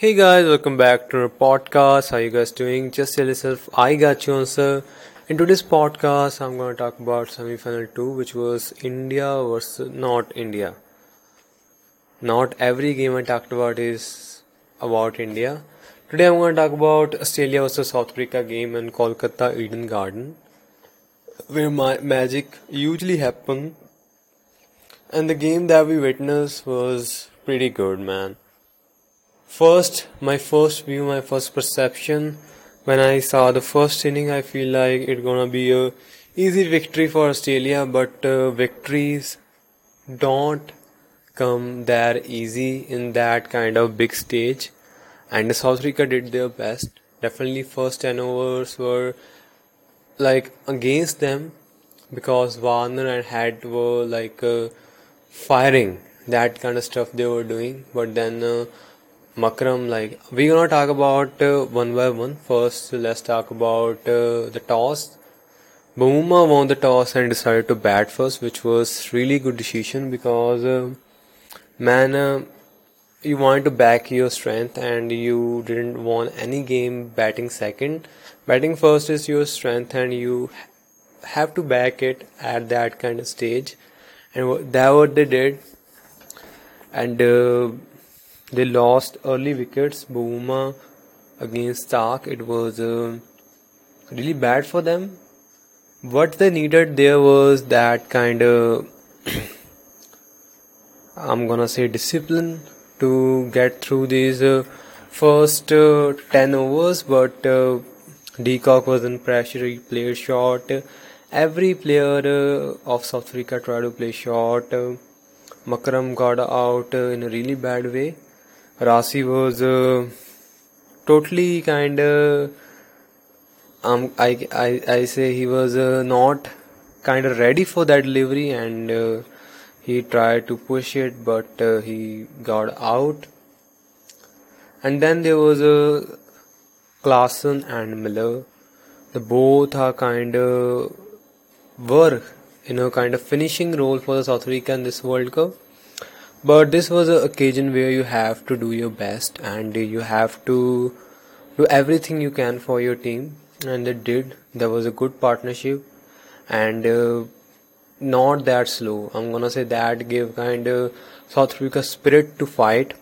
Hey guys, welcome back to our podcast. How you guys doing? Just tell yourself, I got you answer. In today's podcast, I'm gonna talk about semi-final two, which was India versus not India. Not every game I talked about is about India. Today I'm gonna talk about Australia versus South Africa game in Kolkata Eden Garden, where magic usually happen. And the game that we witnessed was pretty good, man First, my first view, my first perception when I saw the first inning, I feel like it's gonna be a easy victory for Australia, but uh, victories don't come that easy in that kind of big stage. And South Africa did their best. Definitely, first 10 overs were like against them because Warner and Head were like uh, firing that kind of stuff they were doing, but then. Uh, Markram, like we're gonna talk about uh, one by one. First, let's talk about uh, the toss. Bavuma won the toss and decided to bat first, which was really good decision because uh, man, uh, you wanted to back your strength and you didn't want any game batting second. Batting first is your strength and you have to back it at that kind of stage, and that what they did. And uh, they lost early wickets. Bavuma against Stark. It was uh, really bad for them. What they needed there was that kind of I'm gonna say discipline to get through these uh, first uh, 10 overs. But uh, de Kock was in pressure. He played short. Every player uh, of South Africa tried to play short. Markram got out uh, in a really bad way Rassie was uh, totally kind of um I, I I say he was uh, not kind of ready for that delivery and uh, he tried to push it but uh, he got out. And then there was a uh, Klaasen and Miller. The both are kind of were in a kind of finishing role for the South Africa in this World Cup but this was an occasion where you have to do your best and you have to do everything you can for your team. And they did. There was a good partnership and uh, not that slow. I'm gonna say that gave kind of south africa spirit to fight.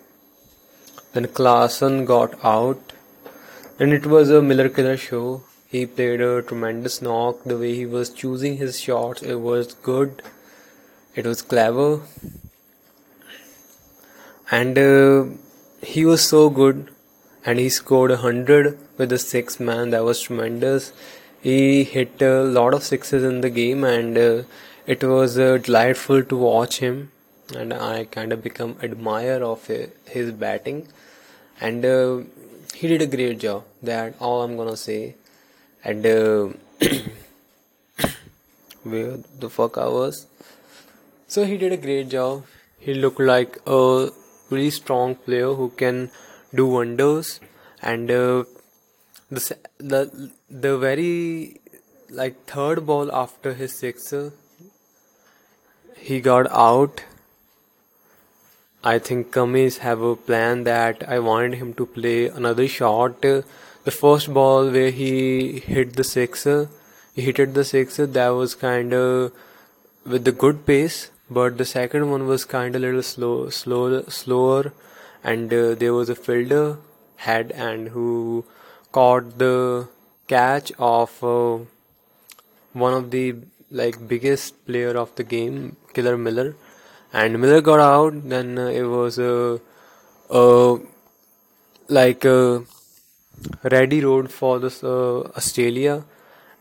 Then Klaasen got out and it was a miller killer show he played a tremendous knock. The way he was choosing his shots it was good. It was clever and uh, he was so good. And he scored a hundred with the six man. That was tremendous. He hit a lot of sixes in the game and uh, it was uh, delightful to watch him. And i kind of become admirer of his batting. And uh, he did a great job. That all i'm gonna say. And uh, where the fuck i was. So he did a great job. He looked like a really strong player who can do wonders and uh, the the the very like third ball after his sixer he got out I think Cummins have a plan that I wanted him to play another shot. The first ball where he hit the sixer, he hit the sixer. That was kind of with the good pace, but the second one was kind of a little slow, slow, slower, and uh, there was a fielder head and who caught the catch of uh, one of the like biggest player of the game, Killer Miller, and Miller got out. Then uh, it was a, uh, like a ready road for this uh, Australia,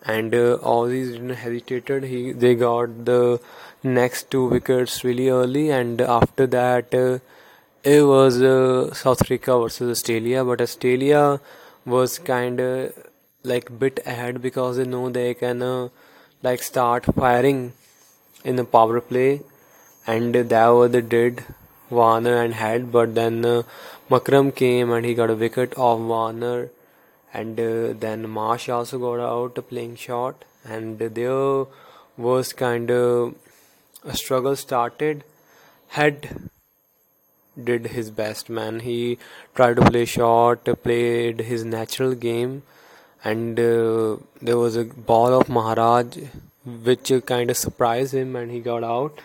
and uh, Aussies didn't hesitated. He they got the next two wickets really early, and after that, uh, it was uh, South Africa versus Australia. But Australia was kind of like bit ahead because they know they can uh, like start firing in the power play, and that what they did. Warner and Head, but then uh, Markram came and he got a wicket off Warner, and uh, then Marsh also got out playing short, and there was kind of a struggle started. Head did his best, man. He tried to play short, played his natural game, and uh, there was a ball of Maharaj which kind of surprised him, and he got out.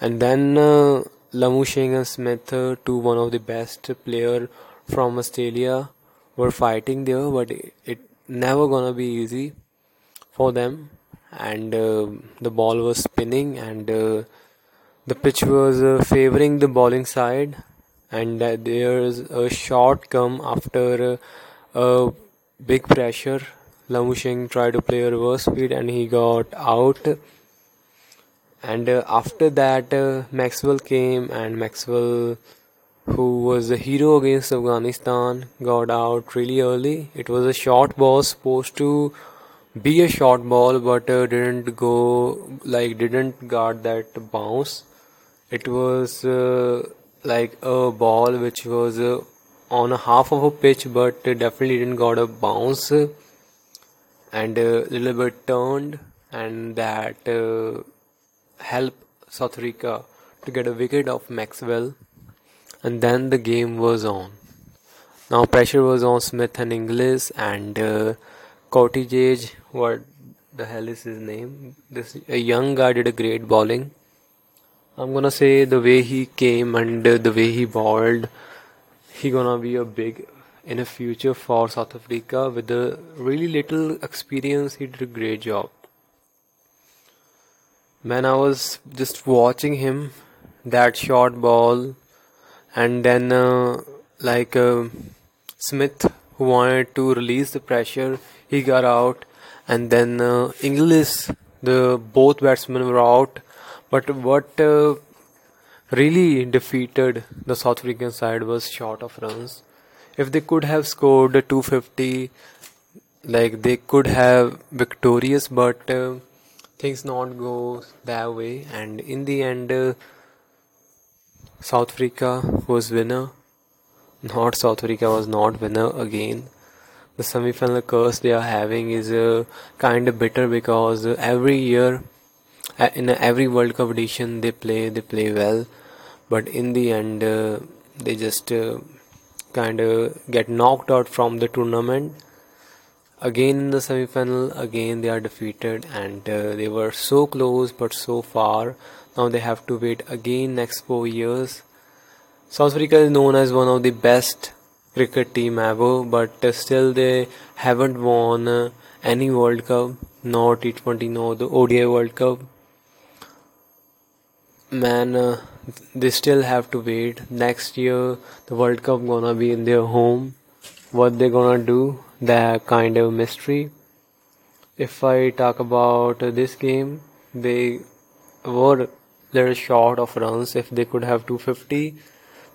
And then uh, Labuschagne and Smith, uh, two one of the best player from Australia, were fighting there, but it, it never gonna be easy for them. And uh, the ball was spinning, and uh, the pitch was uh, favoring the bowling side. And there's a shot come after uh, a big pressure. Labuschagne tried to play a reverse speed and he got out. And uh, after that uh, Maxwell came and Maxwell who was the hero against Afghanistan got out really early. It was a short ball supposed to be a short ball but uh, didn't go like didn't guard that bounce. It was uh, like a ball which was uh, on a half of a pitch but definitely didn't got a bounce and a little bit turned and that uh, helped South Africa to get a wicket of Maxwell and then the game was on. Now pressure was on Smith and Inglis and uh, what the hell is his name? This a young guy did a great bowling I'm gonna say the way he came and the way he bowled, he gonna be a big in a future for South Africa with a really little experience. He did a great job. Man, I was just watching him that short ball, and then uh, like uh, Smith who wanted to release the pressure, he got out, and then uh, Inglis, the both batsmen were out but what uh, really defeated the South African side was short of runs. If they could have scored 250, like they could have victorious, but uh, things not go that way. And in the end, uh, South Africa was winner. Not South Africa was not winner again. The semi-final curse they are having is uh, kind of bitter because every year in every World Cup edition they play they play well, but in the end uh, they just uh, kind of get knocked out from the tournament. Again in the semi-final, again they are defeated, and uh, they were so close but so far. Now they have to wait again next four years. South Africa is known as one of the best cricket team ever, but still they haven't won any World Cup, nor T20, nor the ODI World Cup. Man uh, they still have to wait. Next year the world cup gonna be in their home. What they gonna do? That kind of mystery. If i talk about this game they were little short of runs. If they could have 250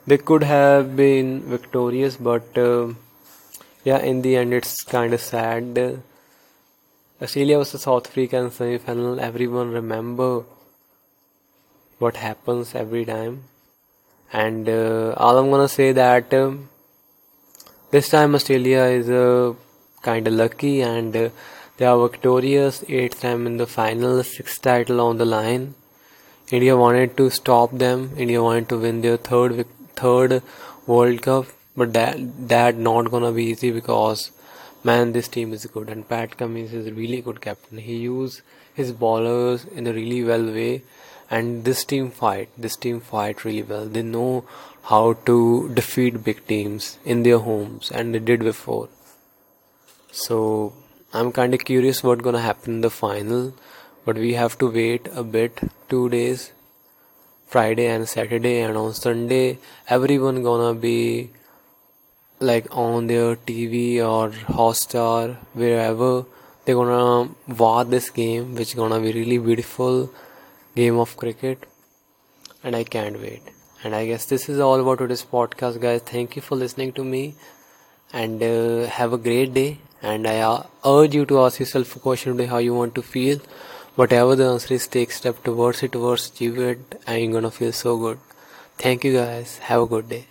they could have been victorious but uh, yeah in the end it's kind of sad. Australia was a south african semi-final everyone remember what happens every time. And uh, all i'm gonna say that uh, this time australia is uh, kind of lucky and uh, they are victorious eighth time in the final sixth title on the line india wanted to stop them. India wanted to win their third third world cup. But that that not gonna be easy because man this team is good and pat cummins is really good captain. He use his bowlers in a really well way and this team fight this team fight really well. They know how to defeat big teams in their homes and they did before. So i'm kind of curious what's gonna happen in the final but we have to wait a bit two days friday and saturday and on sunday everyone gonna be like on their tv or hotstar wherever they're gonna watch this game which gonna be really beautiful game of cricket and I can't wait. And I guess this is all about today's podcast, guys. Thank you for listening to me and uh, have a great day. And I uh, urge you to ask yourself a question today how you want to feel. Whatever the answer is, take step towards it, towards achieve it, and you're gonna feel so good. Thank you, guys. Have a good day.